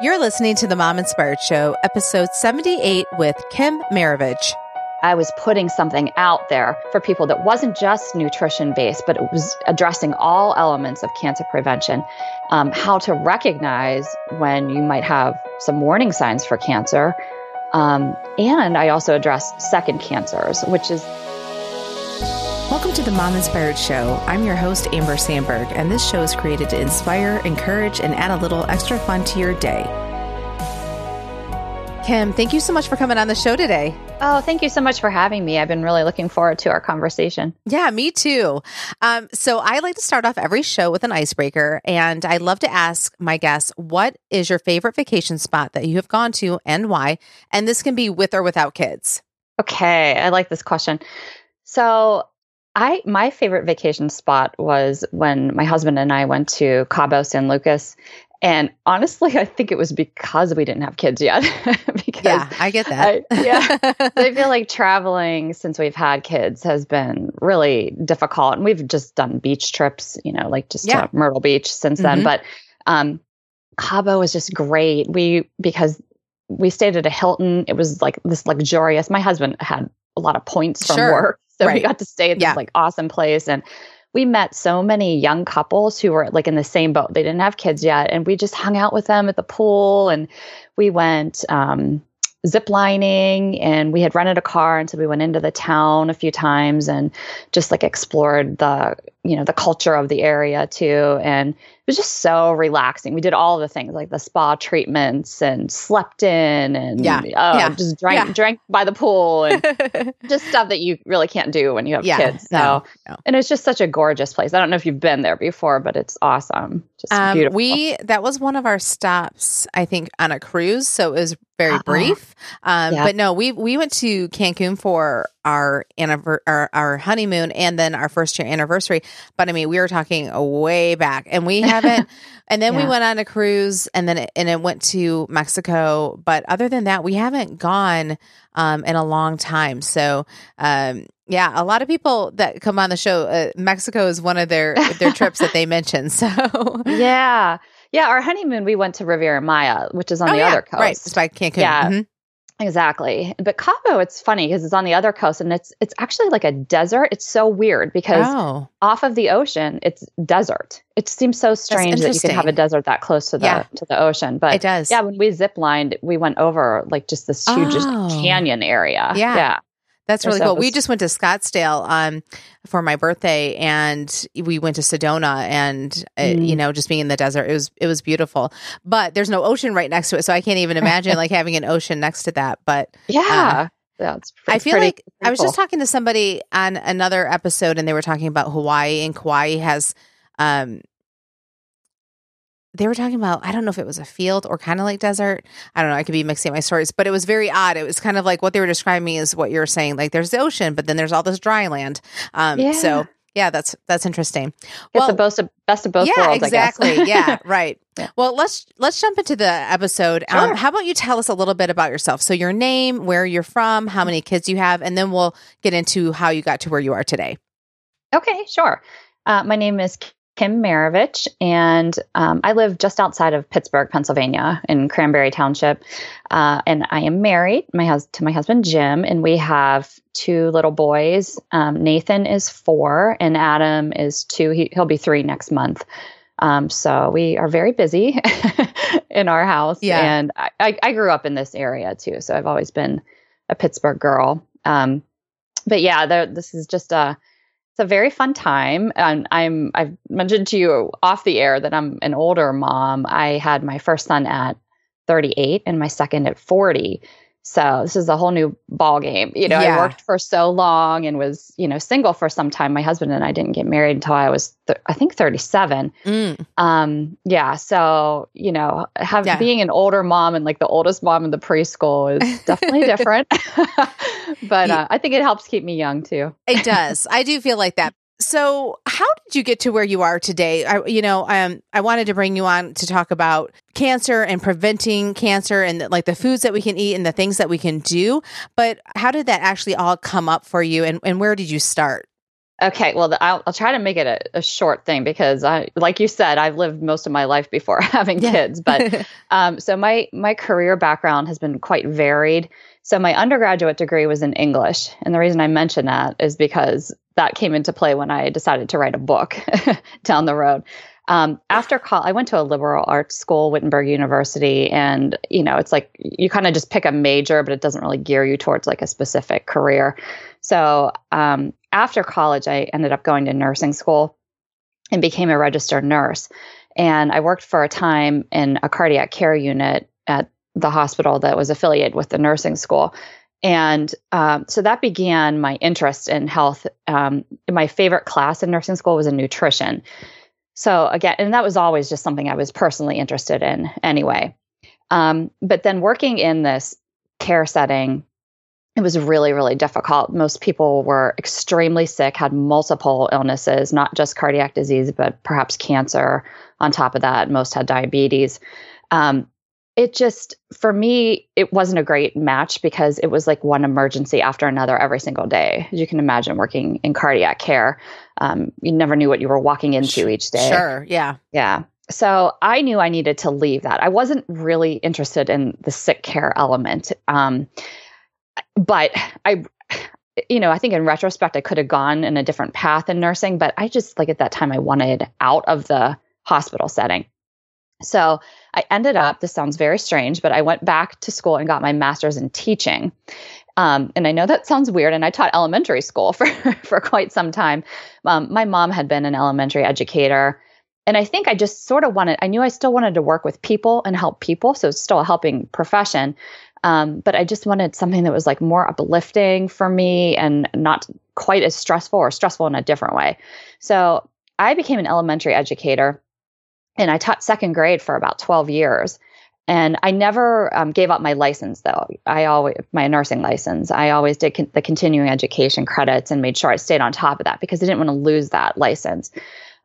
You're listening to the Mom Inspired Show, episode 78 with Kim Maravich. I was putting something out there for people that wasn't just nutrition based, but it was addressing all elements of cancer prevention. Um, how to recognize when you might have some warning signs for cancer. Um, and I also addressed second cancers, which is Welcome to the Mom Inspired Show. I'm your host, Amber Sandberg, and this show is created to inspire, encourage, and add a little extra fun to your day. Kim, thank you so much for coming on the show today. Oh, thank you so much for having me. I've been really looking forward to our conversation. Yeah, me too. Um, so I like to start off every show with an icebreaker, and I love to ask my guests, what is your favorite vacation spot that you have gone to and why? And this can be with or without kids. Okay, I like this question. So I my favorite vacation spot was when my husband and I went to Cabo San Lucas. And honestly, I think it was because we didn't have kids yet. because yeah, I get that. I, yeah. I feel like traveling since we've had kids has been really difficult. And we've just done beach trips, you know, like just yeah. to Myrtle Beach since then. Mm-hmm. But um, Cabo was just great. We, because we stayed at a Hilton, it was like this luxurious, my husband had a lot of points from sure. work. So right. we got to stay at this yeah. like awesome place and we met so many young couples who were like in the same boat. They didn't have kids yet. And we just hung out with them at the pool and we went um, zip lining and we had rented a car. And so we went into the town a few times and just like explored the, you know, the culture of the area too. And it was just so relaxing. We did all the things like the spa treatments and slept in and yeah, uh, yeah. just drank yeah. drank by the pool and just stuff that you really can't do when you have yeah, kids. So no, no. and it's just such a gorgeous place. I don't know if you've been there before, but it's awesome. Just um, beautiful. We that was one of our stops, I think, on a cruise. So it was very uh-huh. brief. Um, But no, we we went to Cancun for our, anniver- our our honeymoon and then our first year anniversary. But I mean, we were talking way back, and we haven't. and then yeah. we went on a cruise, and then it, and it went to Mexico. But other than that, we haven't gone um, in a long time. So. Um, yeah, a lot of people that come on the show, uh, Mexico is one of their their trips that they mention. So yeah, yeah, our honeymoon we went to Riviera Maya, which is on oh, the yeah. other coast. Right, by Cancun. Yeah, mm-hmm. Exactly. But Cabo, it's funny because it's on the other coast and it's it's actually like a desert. It's so weird because oh. off of the ocean, it's desert. It seems so strange that you can have a desert that close to the yeah. to the ocean. But it does. Yeah, when we ziplined, we went over like just this huge oh. canyon area. Yeah. Yeah. That's really cool. We just went to Scottsdale um, for my birthday, and we went to Sedona, and uh, mm. you know, just being in the desert, it was it was beautiful. But there's no ocean right next to it, so I can't even imagine like having an ocean next to that. But yeah. Uh, yeah, it's, it's I feel pretty, like pretty I was just talking to somebody on another episode, and they were talking about Hawaii, and Kauai has um, they were talking about I don't know if it was a field or kind of like desert. I don't know. I could be mixing my stories, but it was very odd. It was kind of like what they were describing is what you're saying. Like there's the ocean, but then there's all this dry land. Um, yeah. So yeah, that's that's interesting. It's the best of, best of both yeah, worlds. Exactly. yeah, right. Yeah. Well, let's let's jump into the episode. Um, sure. Um, how about you tell us a little bit about yourself? So your name, where you're from, how many kids you have, and then we'll get into how you got to where you are today. Okay, sure. Uh, my name is Kim Maravich, and um, I live just outside of Pittsburgh, Pennsylvania, in Cranberry Township. Uh, and I am married my hus- to my husband Jim, and we have two little boys. Um, Nathan is four, and Adam is two. He, will be three next month. Um, so we are very busy in our house. Yeah. And I, I, I, grew up in this area too, so I've always been a Pittsburgh girl. Um, but yeah, this is just a it's a very fun time. And I'm I've mentioned to you off the air that I'm an older mom. I had my first son at 38 and my second at 40. So this is a whole new ball game. You know, yeah. I worked for so long and was, you know, single for some time. My husband and I didn't get married until I was, th- I think, 37. Mm. Um, yeah. So, you know, have, yeah. being an older mom and like the oldest mom in the preschool is definitely different. but uh, I think it helps keep me young too. it does. I do feel like that. So, how did you get to where you are today? I, you know, um, I wanted to bring you on to talk about cancer and preventing cancer and the, like the foods that we can eat and the things that we can do. But how did that actually all come up for you, and, and where did you start? Okay, well, the, I'll, I'll, try to make it a, a, short thing because I, like you said, I've lived most of my life before having yeah. kids. But um, so my my career background has been quite varied. So my undergraduate degree was in English, and the reason I mention that is because that came into play when I decided to write a book down the road. Um, after college, I went to a liberal arts school, Wittenberg University, and you know, it's like you kind of just pick a major, but it doesn't really gear you towards like a specific career. So um, after college, I ended up going to nursing school and became a registered nurse. And I worked for a time in a cardiac care unit at the hospital that was affiliated with the nursing school. And um, so that began my interest in health. Um, my favorite class in nursing school was in nutrition. So again, and that was always just something I was personally interested in anyway. Um, but then working in this care setting, it was really, really difficult. Most people were extremely sick, had multiple illnesses, not just cardiac disease, but perhaps cancer on top of that. Most had diabetes. Um, it just for me it wasn't a great match because it was like one emergency after another every single day. As you can imagine working in cardiac care. Um, you never knew what you were walking into each day. sure yeah. Yeah. So i knew i needed to leave that. I wasn't really interested in the sick care element. Um, but i you know i think in retrospect i could have gone in a different path in nursing but i just like at that time i wanted out of the hospital setting. So I ended up, this sounds very strange, but I went back to school and got my master's in teaching. Um, and I know that sounds weird, and I taught elementary school for, for quite some time. Um, my mom had been an elementary educator. And I think I just sort of wanted, I knew I still wanted to work with people and help people. So it's still a helping profession. Um, but I just wanted something that was like more uplifting for me and not quite as stressful or stressful in a different way. So I became an elementary educator and I taught second grade for about 12 years. And I never um, gave up my license, though. I always, my nursing license, I always did con- the continuing education credits and made sure I stayed on top of that because I didn't want to lose that license.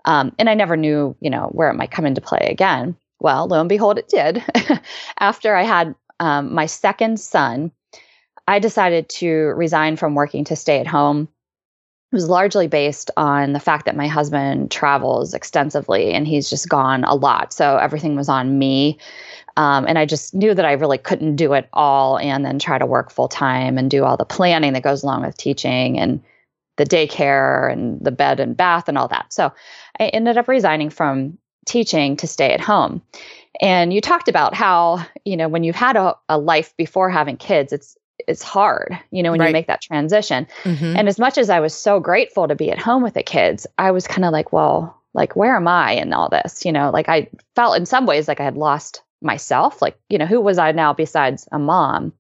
Um, and I never knew, you know, where it might come into play again. Well, lo and behold, it did. After I had um, my second son, I decided to resign from working to stay at home was largely based on the fact that my husband travels extensively and he's just gone a lot. So everything was on me. Um, and I just knew that I really couldn't do it all and then try to work full time and do all the planning that goes along with teaching and the daycare and the bed and bath and all that. So I ended up resigning from teaching to stay at home. And you talked about how, you know, when you've had a, a life before having kids, it's it's hard, you know, when right. you make that transition. Mm-hmm. And as much as I was so grateful to be at home with the kids, I was kind of like, well, like, where am I in all this? You know, like I felt in some ways like I had lost myself. Like, you know, who was I now besides a mom?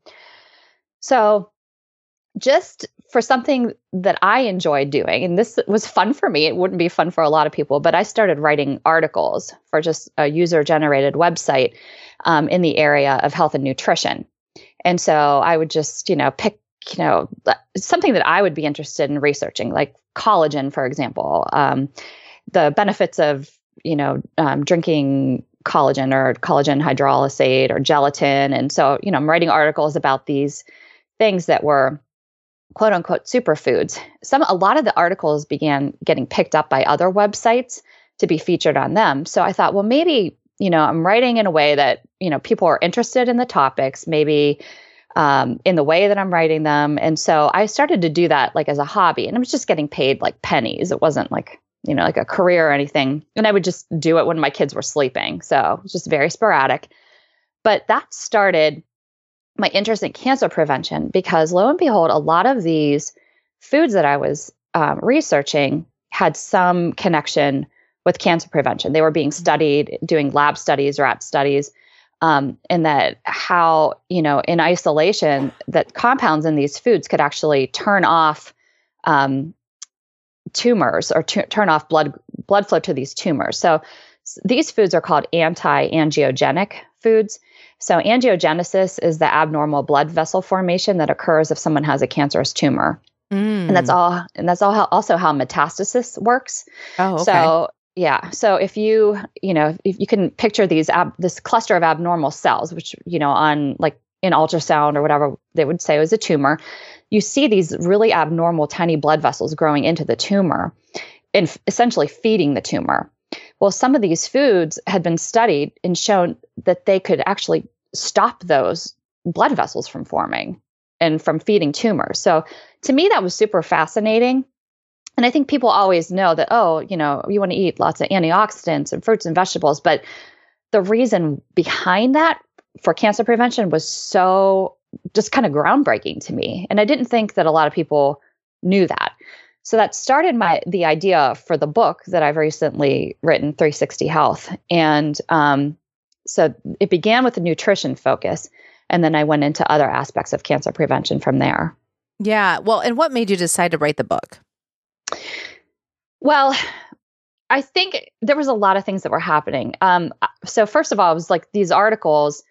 So, just for something that I enjoyed doing, and this was fun for me, it wouldn't be fun for a lot of people, but I started writing articles for just a user generated website um, in the area of health and nutrition. And so I would just, you know, pick, you know, something that I would be interested in researching, like collagen, for example, um, the benefits of, you know, um, drinking collagen or collagen hydrolysate or gelatin. And so, you know, I'm writing articles about these things that were quote unquote superfoods. Some a lot of the articles began getting picked up by other websites to be featured on them. So I thought, well, maybe you know, I'm writing in a way that, you know, people are interested in the topics, maybe um, in the way that I'm writing them. And so I started to do that like as a hobby and I was just getting paid like pennies. It wasn't like, you know, like a career or anything. And I would just do it when my kids were sleeping. So it was just very sporadic. But that started my interest in cancer prevention because lo and behold, a lot of these foods that I was um, researching had some connection with cancer prevention. They were being mm-hmm. studied, doing lab studies, rat studies, um, and that how you know in isolation that compounds in these foods could actually turn off um, tumors or t- turn off blood blood flow to these tumors. So these foods are called anti-angiogenic foods. So angiogenesis is the abnormal blood vessel formation that occurs if someone has a cancerous tumor. Mm. And that's all and that's all how, also how metastasis works. Oh, okay. So yeah. So if you, you know, if you can picture these ab- this cluster of abnormal cells, which you know on like in ultrasound or whatever they would say was a tumor, you see these really abnormal tiny blood vessels growing into the tumor and f- essentially feeding the tumor. Well, some of these foods had been studied and shown that they could actually stop those blood vessels from forming and from feeding tumors. So to me, that was super fascinating. And I think people always know that, oh, you know, you want to eat lots of antioxidants and fruits and vegetables. But the reason behind that for cancer prevention was so just kind of groundbreaking to me. And I didn't think that a lot of people knew that. So that started my the idea for the book that I've recently written, 360 Health. And um, so it began with a nutrition focus, and then I went into other aspects of cancer prevention from there. Yeah. Well, and what made you decide to write the book? Well, I think there was a lot of things that were happening. Um, so first of all, it was like these articles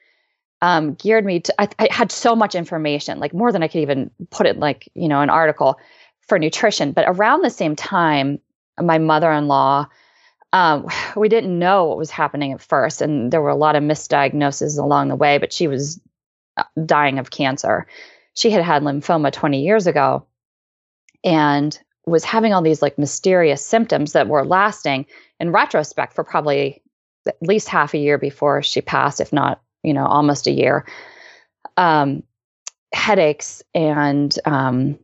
um, geared me to. I, I, had so much information, like more than I could even put it, like you know, an article for nutrition. But around the same time, my mother-in-law, um, we didn't know what was happening at first, and there were a lot of misdiagnoses along the way. But she was uh, dying of cancer. She had had lymphoma 20 years ago, and was having all these like mysterious symptoms that were lasting in retrospect for probably at least half a year before she passed, if not, you know, almost a year. Um, headaches and um,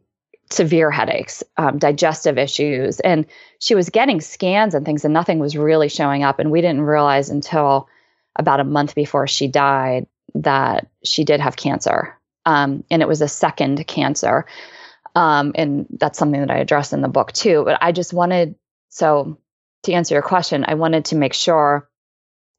severe headaches, um, digestive issues. And she was getting scans and things, and nothing was really showing up. And we didn't realize until about a month before she died that she did have cancer. Um, and it was a second cancer. Um, and that's something that I address in the book too. But I just wanted, so to answer your question, I wanted to make sure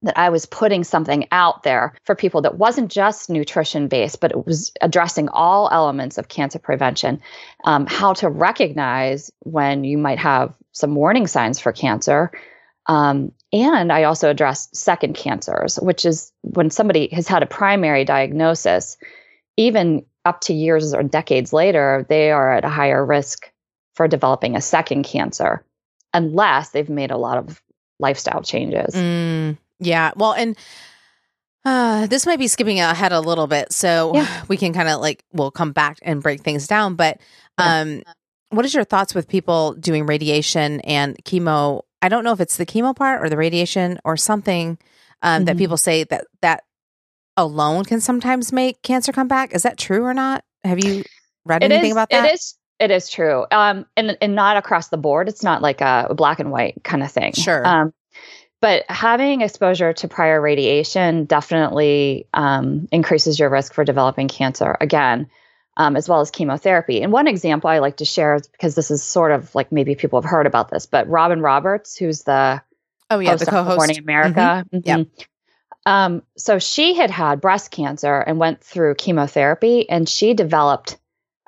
that I was putting something out there for people that wasn't just nutrition based, but it was addressing all elements of cancer prevention, um, how to recognize when you might have some warning signs for cancer. Um, and I also addressed second cancers, which is when somebody has had a primary diagnosis, even up to years or decades later, they are at a higher risk for developing a second cancer unless they've made a lot of lifestyle changes. Mm, yeah. Well, and uh, this might be skipping ahead a little bit, so yeah. we can kind of like we'll come back and break things down. But um, yeah. what is your thoughts with people doing radiation and chemo? I don't know if it's the chemo part or the radiation or something um, mm-hmm. that people say that that alone can sometimes make cancer come back. Is that true or not? Have you read it anything is, about that? It is. It is true. Um, and and not across the board. It's not like a black and white kind of thing. Sure. Um, but having exposure to prior radiation definitely um, increases your risk for developing cancer again, um, as well as chemotherapy. And one example I like to share is because this is sort of like maybe people have heard about this, but Robin Roberts, who's the oh yeah, the co-host of Morning America, mm-hmm. mm-hmm. yeah. Um, so she had had breast cancer and went through chemotherapy, and she developed,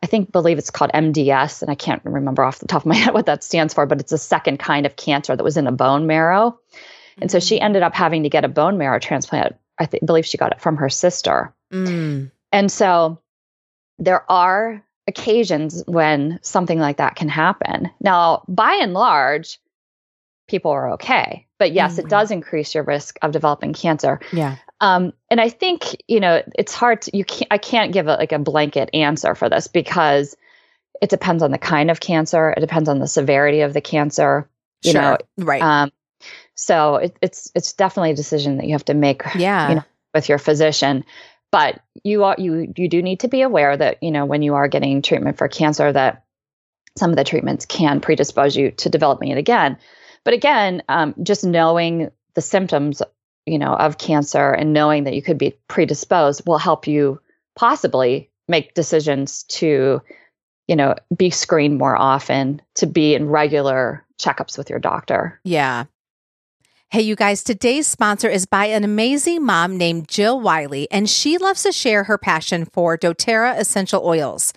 I think, believe it's called MDS, and I can't remember off the top of my head what that stands for, but it's a second kind of cancer that was in a bone marrow, mm-hmm. and so she mm. ended up having to get a bone marrow transplant. I th- believe she got it from her sister, mm. and so there are occasions when something like that can happen. Now, by and large, people are okay. But yes, mm-hmm. it does increase your risk of developing cancer. Yeah. Um, and I think you know it's hard to you can't I can't give a, like a blanket answer for this because it depends on the kind of cancer. It depends on the severity of the cancer. You sure. know, right? Um, so it, it's it's definitely a decision that you have to make. Yeah. You know, with your physician but you are you you do need to be aware that you know when you are getting treatment for cancer that some of the treatments can predispose you to developing it again but again, um, just knowing the symptoms, you know, of cancer and knowing that you could be predisposed will help you possibly make decisions to, you know, be screened more often, to be in regular checkups with your doctor. Yeah. Hey, you guys, today's sponsor is by an amazing mom named Jill Wiley, and she loves to share her passion for doTERRA essential oils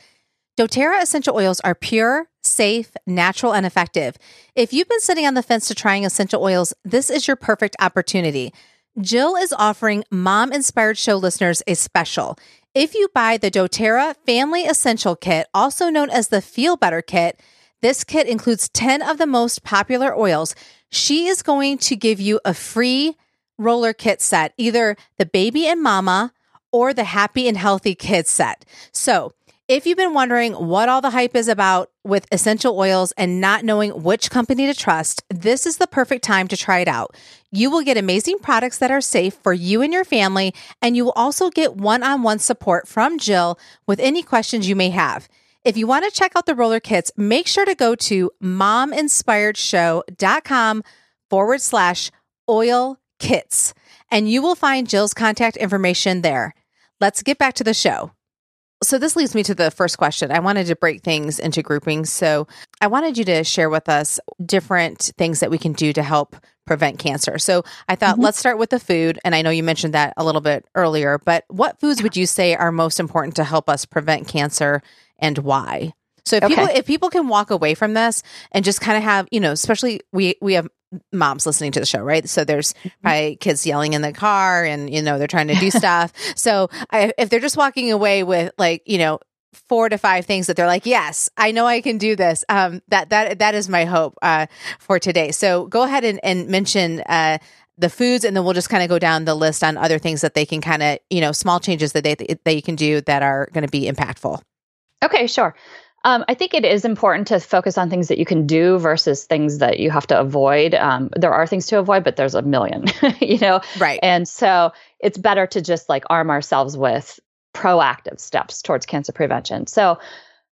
doTERRA essential oils are pure, safe, natural, and effective. If you've been sitting on the fence to trying essential oils, this is your perfect opportunity. Jill is offering mom inspired show listeners a special. If you buy the doTERRA Family Essential Kit, also known as the Feel Better Kit, this kit includes 10 of the most popular oils. She is going to give you a free roller kit set, either the baby and mama or the happy and healthy kids set. So, If you've been wondering what all the hype is about with essential oils and not knowing which company to trust, this is the perfect time to try it out. You will get amazing products that are safe for you and your family, and you will also get one on one support from Jill with any questions you may have. If you want to check out the roller kits, make sure to go to mominspiredshow.com forward slash oil kits, and you will find Jill's contact information there. Let's get back to the show. So, this leads me to the first question. I wanted to break things into groupings. So, I wanted you to share with us different things that we can do to help prevent cancer. So, I thought mm-hmm. let's start with the food. And I know you mentioned that a little bit earlier, but what foods would you say are most important to help us prevent cancer and why? So if okay. people if people can walk away from this and just kind of have, you know, especially we we have moms listening to the show, right? So there's mm-hmm. probably kids yelling in the car and you know they're trying to do stuff. So I, if they're just walking away with like, you know, four to five things that they're like, yes, I know I can do this. Um, that that that is my hope uh, for today. So go ahead and, and mention uh, the foods, and then we'll just kind of go down the list on other things that they can kind of, you know, small changes that they that you can do that are going to be impactful. Okay, sure. Um, I think it is important to focus on things that you can do versus things that you have to avoid. Um, there are things to avoid, but there's a million, you know? Right. And so it's better to just like arm ourselves with proactive steps towards cancer prevention. So,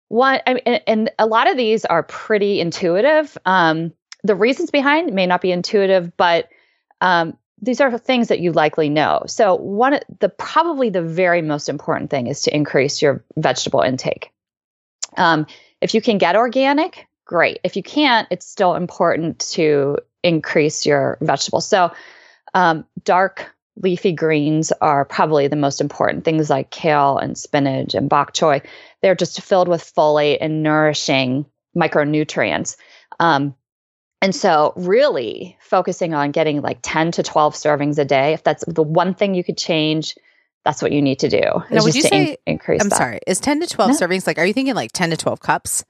one, I mean, and, and a lot of these are pretty intuitive. Um, the reasons behind may not be intuitive, but um, these are things that you likely know. So, one, the probably the very most important thing is to increase your vegetable intake. Um, if you can get organic, great. If you can't, it's still important to increase your vegetables. So, um, dark leafy greens are probably the most important things like kale and spinach and bok choy. They're just filled with folate and nourishing micronutrients. Um, and so, really focusing on getting like 10 to 12 servings a day, if that's the one thing you could change, that's what you need to do. Now, would you say in- increase? I'm that. sorry. Is 10 to 12 no. servings like? Are you thinking like 10 to 12 cups?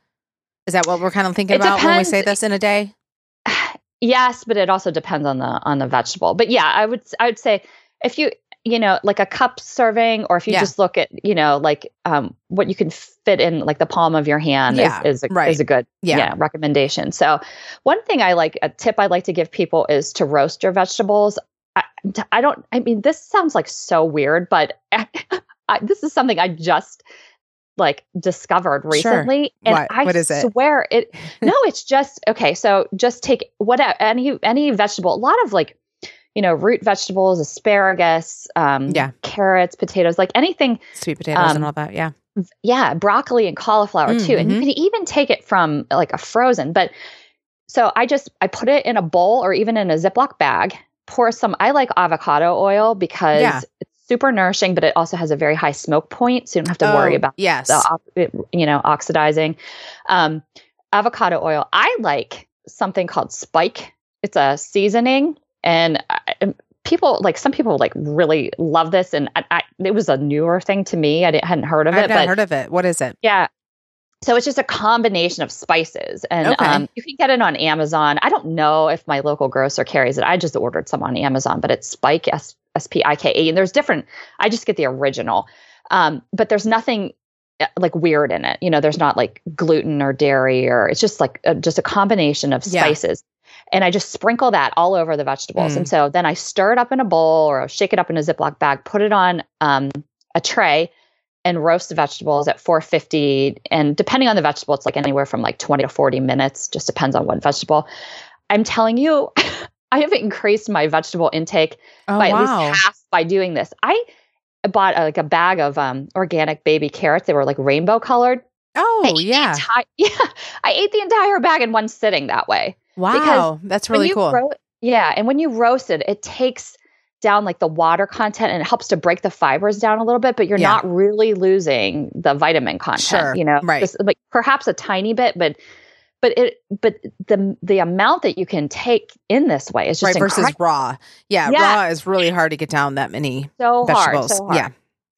Is that what we're kind of thinking it about depends. when we say this in a day? Yes, but it also depends on the on the vegetable. But yeah, I would I would say if you you know like a cup serving, or if you yeah. just look at you know like um, what you can fit in like the palm of your hand yeah, is is a, right. is a good yeah. yeah recommendation. So one thing I like a tip I like to give people is to roast your vegetables. I, I don't, I mean, this sounds like so weird, but I, this is something I just like discovered recently. Sure. And what? I what is swear it? it no, it's just, okay. So just take what any, any vegetable, a lot of like, you know, root vegetables, asparagus, um, yeah, carrots, potatoes, like anything, sweet potatoes um, and all that. Yeah. Yeah. Broccoli and cauliflower mm, too. And you mm-hmm. can even take it from like a frozen, but so I just, I put it in a bowl or even in a Ziploc bag pour some, I like avocado oil because yeah. it's super nourishing, but it also has a very high smoke point. So you don't have to oh, worry about yes. the, you know, oxidizing. Um, avocado oil. I like something called Spike. It's a seasoning and I, people like some people like really love this and I, I, it was a newer thing to me i hadn't heard of I've it but heard of it what is it yeah so it's just a combination of spices. And okay. um, you can get it on amazon. I don't know if my local grocer carries it. I just ordered some on amazon but it's spike S- s-p-i-k-e and there's different i just get the original. Um, but there's nothing uh, like weird in it. You know there's not like gluten or dairy or it's just like a, just a combination of spices. Yeah. and i just sprinkle that all over the vegetables. Mm. and so then i stir it up in a bowl or shake it up in a ziploc bag put it on um, a tray and roast the vegetables at 450 and depending on the vegetable it's like anywhere from like 20 to 40 minutes. Just depends on what vegetable. I'm telling you i have increased my vegetable intake oh, by wow. at least half by doing this. I bought a, like a bag of um, organic baby carrots. They were like rainbow colored. Oh yeah. enti- yeah i ate the entire bag in one sitting that way. Wow because that's really cool. ro- yeah and when you roast it it takes down like the water content and it helps to break the fibers down a little bit, but you're yeah. not really losing the vitamin content. Sure. You know, right? Just, like perhaps a tiny bit, but but it but the the amount that you can take in this way is just right versus raw. Yeah, yeah, raw is really hard to get down that many so vegetables. Hard, so hard. Yeah.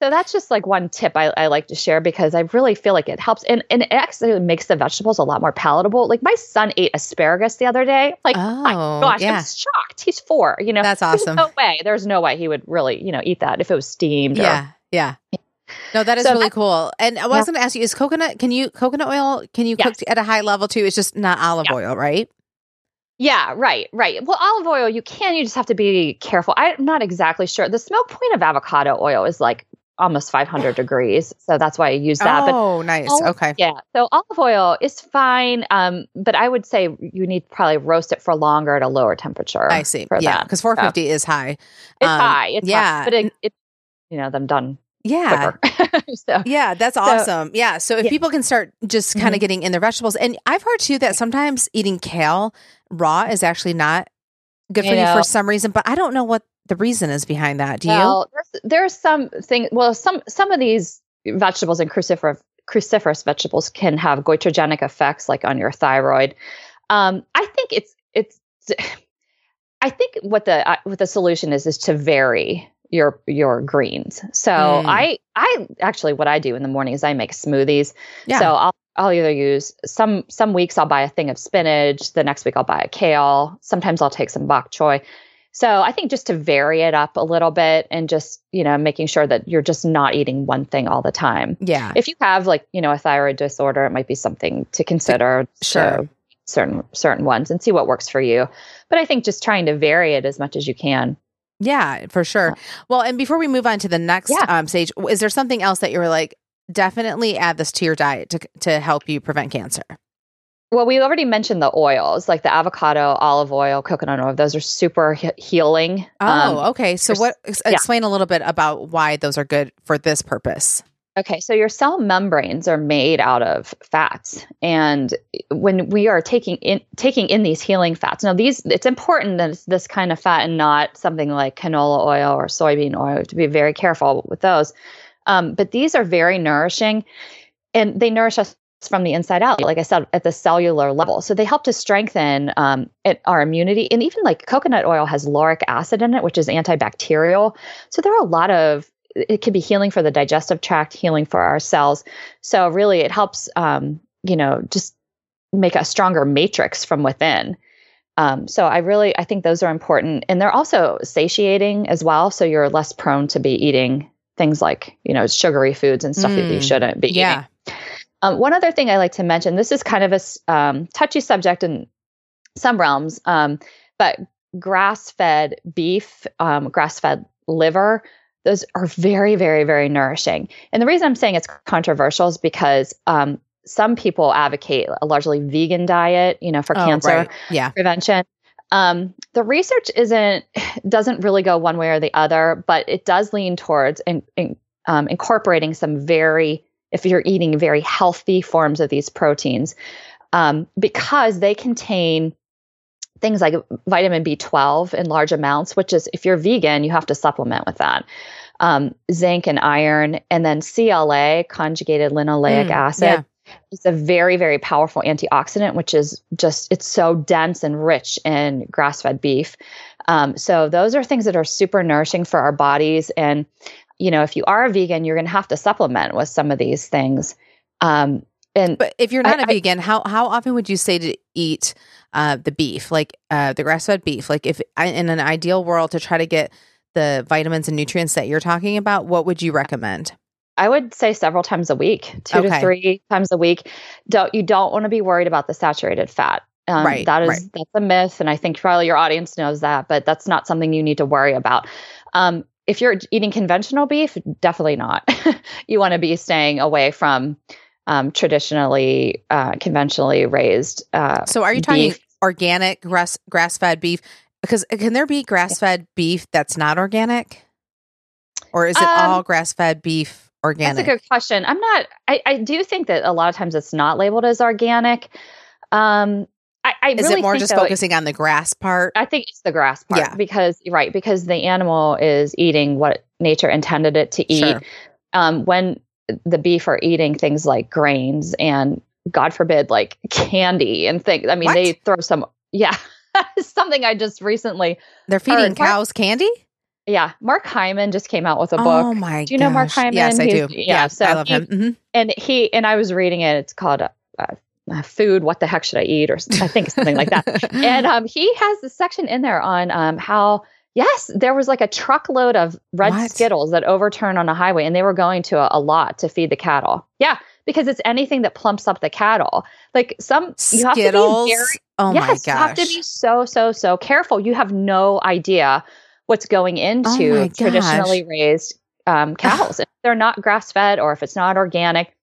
So that's just like one tip I, I, like to share because I really feel like it helps and, and it actually makes the vegetables a lot more palatable. Like my son ate asparagus the other day. Like, oh, my gosh, yeah. I'm shocked. He's four, you know. That's awesome. There's no way. There's no way he would really, you know, eat that if it was steamed. Yeah. Or, yeah. No, that is so really cool. And I was yeah. going to ask you: Is coconut? Can you coconut oil? Can you yes. cook at a high level too? It's just not olive yeah. oil, right? Yeah, right, right. Well, olive oil, you can, you just have to be careful. I'm not exactly sure. The smoke point of avocado oil is like almost 500 degrees. So that's why I use that. Oh, but nice. Olive, okay. Yeah. So olive oil is fine. Um, but I would say you need to probably roast it for longer at a lower temperature. I see. yeah. Because 450 so. is high. It's um, high. It's yeah. High, but it, it, you know, them done yeah. so, yeah, that's awesome. So, yeah. So if yeah. people can start just kind of mm-hmm. getting in their vegetables, and I've heard too that sometimes eating kale raw is actually not good for you, you for some reason, but I don't know what the reason is behind that. Do well, you? There's, there's some thing. Well, some some of these vegetables and cruciferous cruciferous vegetables can have goitrogenic effects, like on your thyroid. Um, I think it's it's. I think what the uh, what the solution is is to vary your your greens. So mm. I I actually what I do in the morning is I make smoothies. Yeah. So I'll I'll either use some some weeks I'll buy a thing of spinach, the next week I'll buy a kale, sometimes I'll take some bok choy. So I think just to vary it up a little bit and just, you know, making sure that you're just not eating one thing all the time. Yeah. If you have like, you know, a thyroid disorder, it might be something to consider. Sure. certain certain ones and see what works for you. But I think just trying to vary it as much as you can. Yeah, for sure. Well, and before we move on to the next yeah. um, stage, is there something else that you were like, definitely add this to your diet to to help you prevent cancer? Well, we already mentioned the oils, like the avocado, olive oil, coconut oil. Those are super he- healing. Oh, um, okay. So, what? Explain yeah. a little bit about why those are good for this purpose. Okay, so your cell membranes are made out of fats, and when we are taking in taking in these healing fats, now these it's important that it's this kind of fat and not something like canola oil or soybean oil. To be very careful with those, um, but these are very nourishing, and they nourish us from the inside out. Like I said, at the cellular level, so they help to strengthen um, it, our immunity. And even like coconut oil has lauric acid in it, which is antibacterial. So there are a lot of it can be healing for the digestive tract, healing for our cells. So really, it helps, um, you know, just make a stronger matrix from within. Um, so I really, I think those are important, and they're also satiating as well. So you're less prone to be eating things like, you know, sugary foods and stuff mm, that you mm, shouldn't be yeah. eating. Um, one other thing I like to mention, this is kind of a um, touchy subject in some realms, um, but grass-fed beef, um, grass-fed liver those are very, very, very nourishing. And the reason I'm saying it's controversial is because um, some people advocate a largely vegan diet, you know, for oh, cancer right. yeah. prevention. Um, the research isn't doesn't really go one way or the other, but it does lean towards in, in, um, incorporating some very, if you're eating very healthy forms of these proteins, um, because they contain things like vitamin B12 in large amounts, which is if you're vegan, you have to supplement with that. Um, zinc and iron, and then CLA, conjugated linoleic mm, acid. Yeah. It's a very, very powerful antioxidant, which is just, it's so dense and rich in grass fed beef. Um, so, those are things that are super nourishing for our bodies. And, you know, if you are a vegan, you're going to have to supplement with some of these things. Um, and but if you're not I, a vegan, I, how how often would you say to eat uh, the beef, like uh, the grass fed beef? Like if in an ideal world to try to get the vitamins and nutrients that you're talking about, what would you recommend? I would say several times a week, two okay. to three times a week. Don't you don't want to be worried about the saturated fat. Um, right. That is right. that's a myth, and I think probably your audience knows that, but that's not something you need to worry about. Um, if you're eating conventional beef, definitely not. you want to be staying away from um, traditionally, uh, conventionally raised. Uh, so, are you talking beef. organic grass grass fed beef? Because can there be grass fed beef that's not organic, or is it um, all grass fed beef organic? That's a good question. I'm not. I, I do think that a lot of times it's not labeled as organic. Um, I, I is really it more just though, focusing on the grass part? I think it's the grass part. Yeah. Because right, because the animal is eating what nature intended it to eat. Sure. Um, when the beef are eating things like grains and God forbid, like candy and things. I mean, what? they throw some, yeah, something I just recently. They're feeding cows Mark, candy? Yeah. Mark Hyman just came out with a book. Oh my Do you know Mark Hyman? Yes, I He's, do. Yeah, yeah, so I love he, him. Mm-hmm. And he, and I was reading it. It's called uh, uh, Food, What the Heck Should I Eat? Or I think something like that. And um, he has a section in there on um, how Yes, there was like a truckload of red what? Skittles that overturned on a highway, and they were going to a, a, lot to feed the cattle. Yeah, because it's anything that plumps up the cattle. Like some you have Skittles. to be very, oh yes, my gosh. you have to be so so so careful. You have no idea what's going oh into oh traditionally raised um, cows. if they're not grass fed or if it's not organic,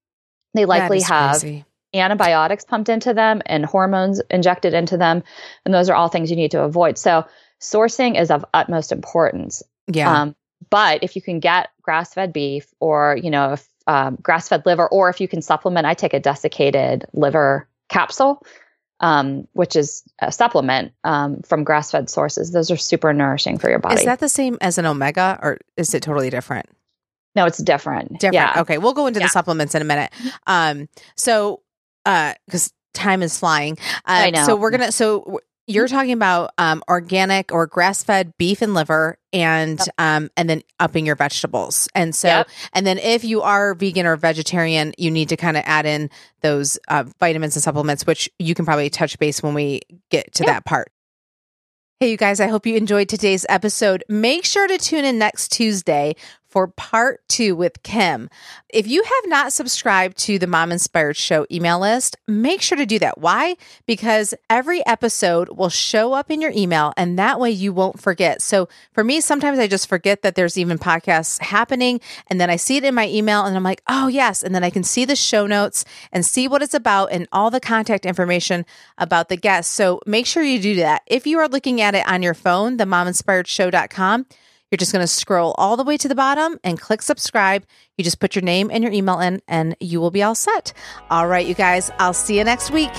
they likely have crazy. Antibiotics pumped into them and hormones injected into them, and those are all things you need to avoid. So sourcing is of utmost importance. Yeah. Um, but if you can get grass fed beef or, you know, if, um, grass fed liver, or if you can supplement, I take a desiccated liver capsule, um, which is a supplement um, from grass fed sources. Those are super nourishing for your body. Is that the same as an omega or is it totally different? No, it's different. Different. Yeah. Okay. We'll go into yeah. the supplements in a minute. Um, so, uh, because time is flying. Uh, I know. So we're gonna. So you're talking about um, organic or grass fed beef and liver and yep. um, and then upping your vegetables and so yep. and then if you are vegan or vegetarian you need to kind of add in those uh, vitamins and supplements which you can probably touch base when we get to yep. that part Hey, you guys, I hope you enjoyed today's episode. Make sure to tune in next Tuesday for part two with Kim. If you have not subscribed to the Mom Inspired Show email list, make sure to do that. Why? Because every episode will show up in your email and that way you won't forget. So for me, sometimes I just forget that there's even podcasts happening and then I see it in my email and I'm like, oh, yes. And then I can see the show notes and see what it's about and all the contact information about the guests. So make sure you do that. If you are looking at it on your phone, the mominspiredshow.com, you're just going to scroll all the way to the bottom and click subscribe. You just put your name and your email in, and you will be all set. All right, you guys, I'll see you next week.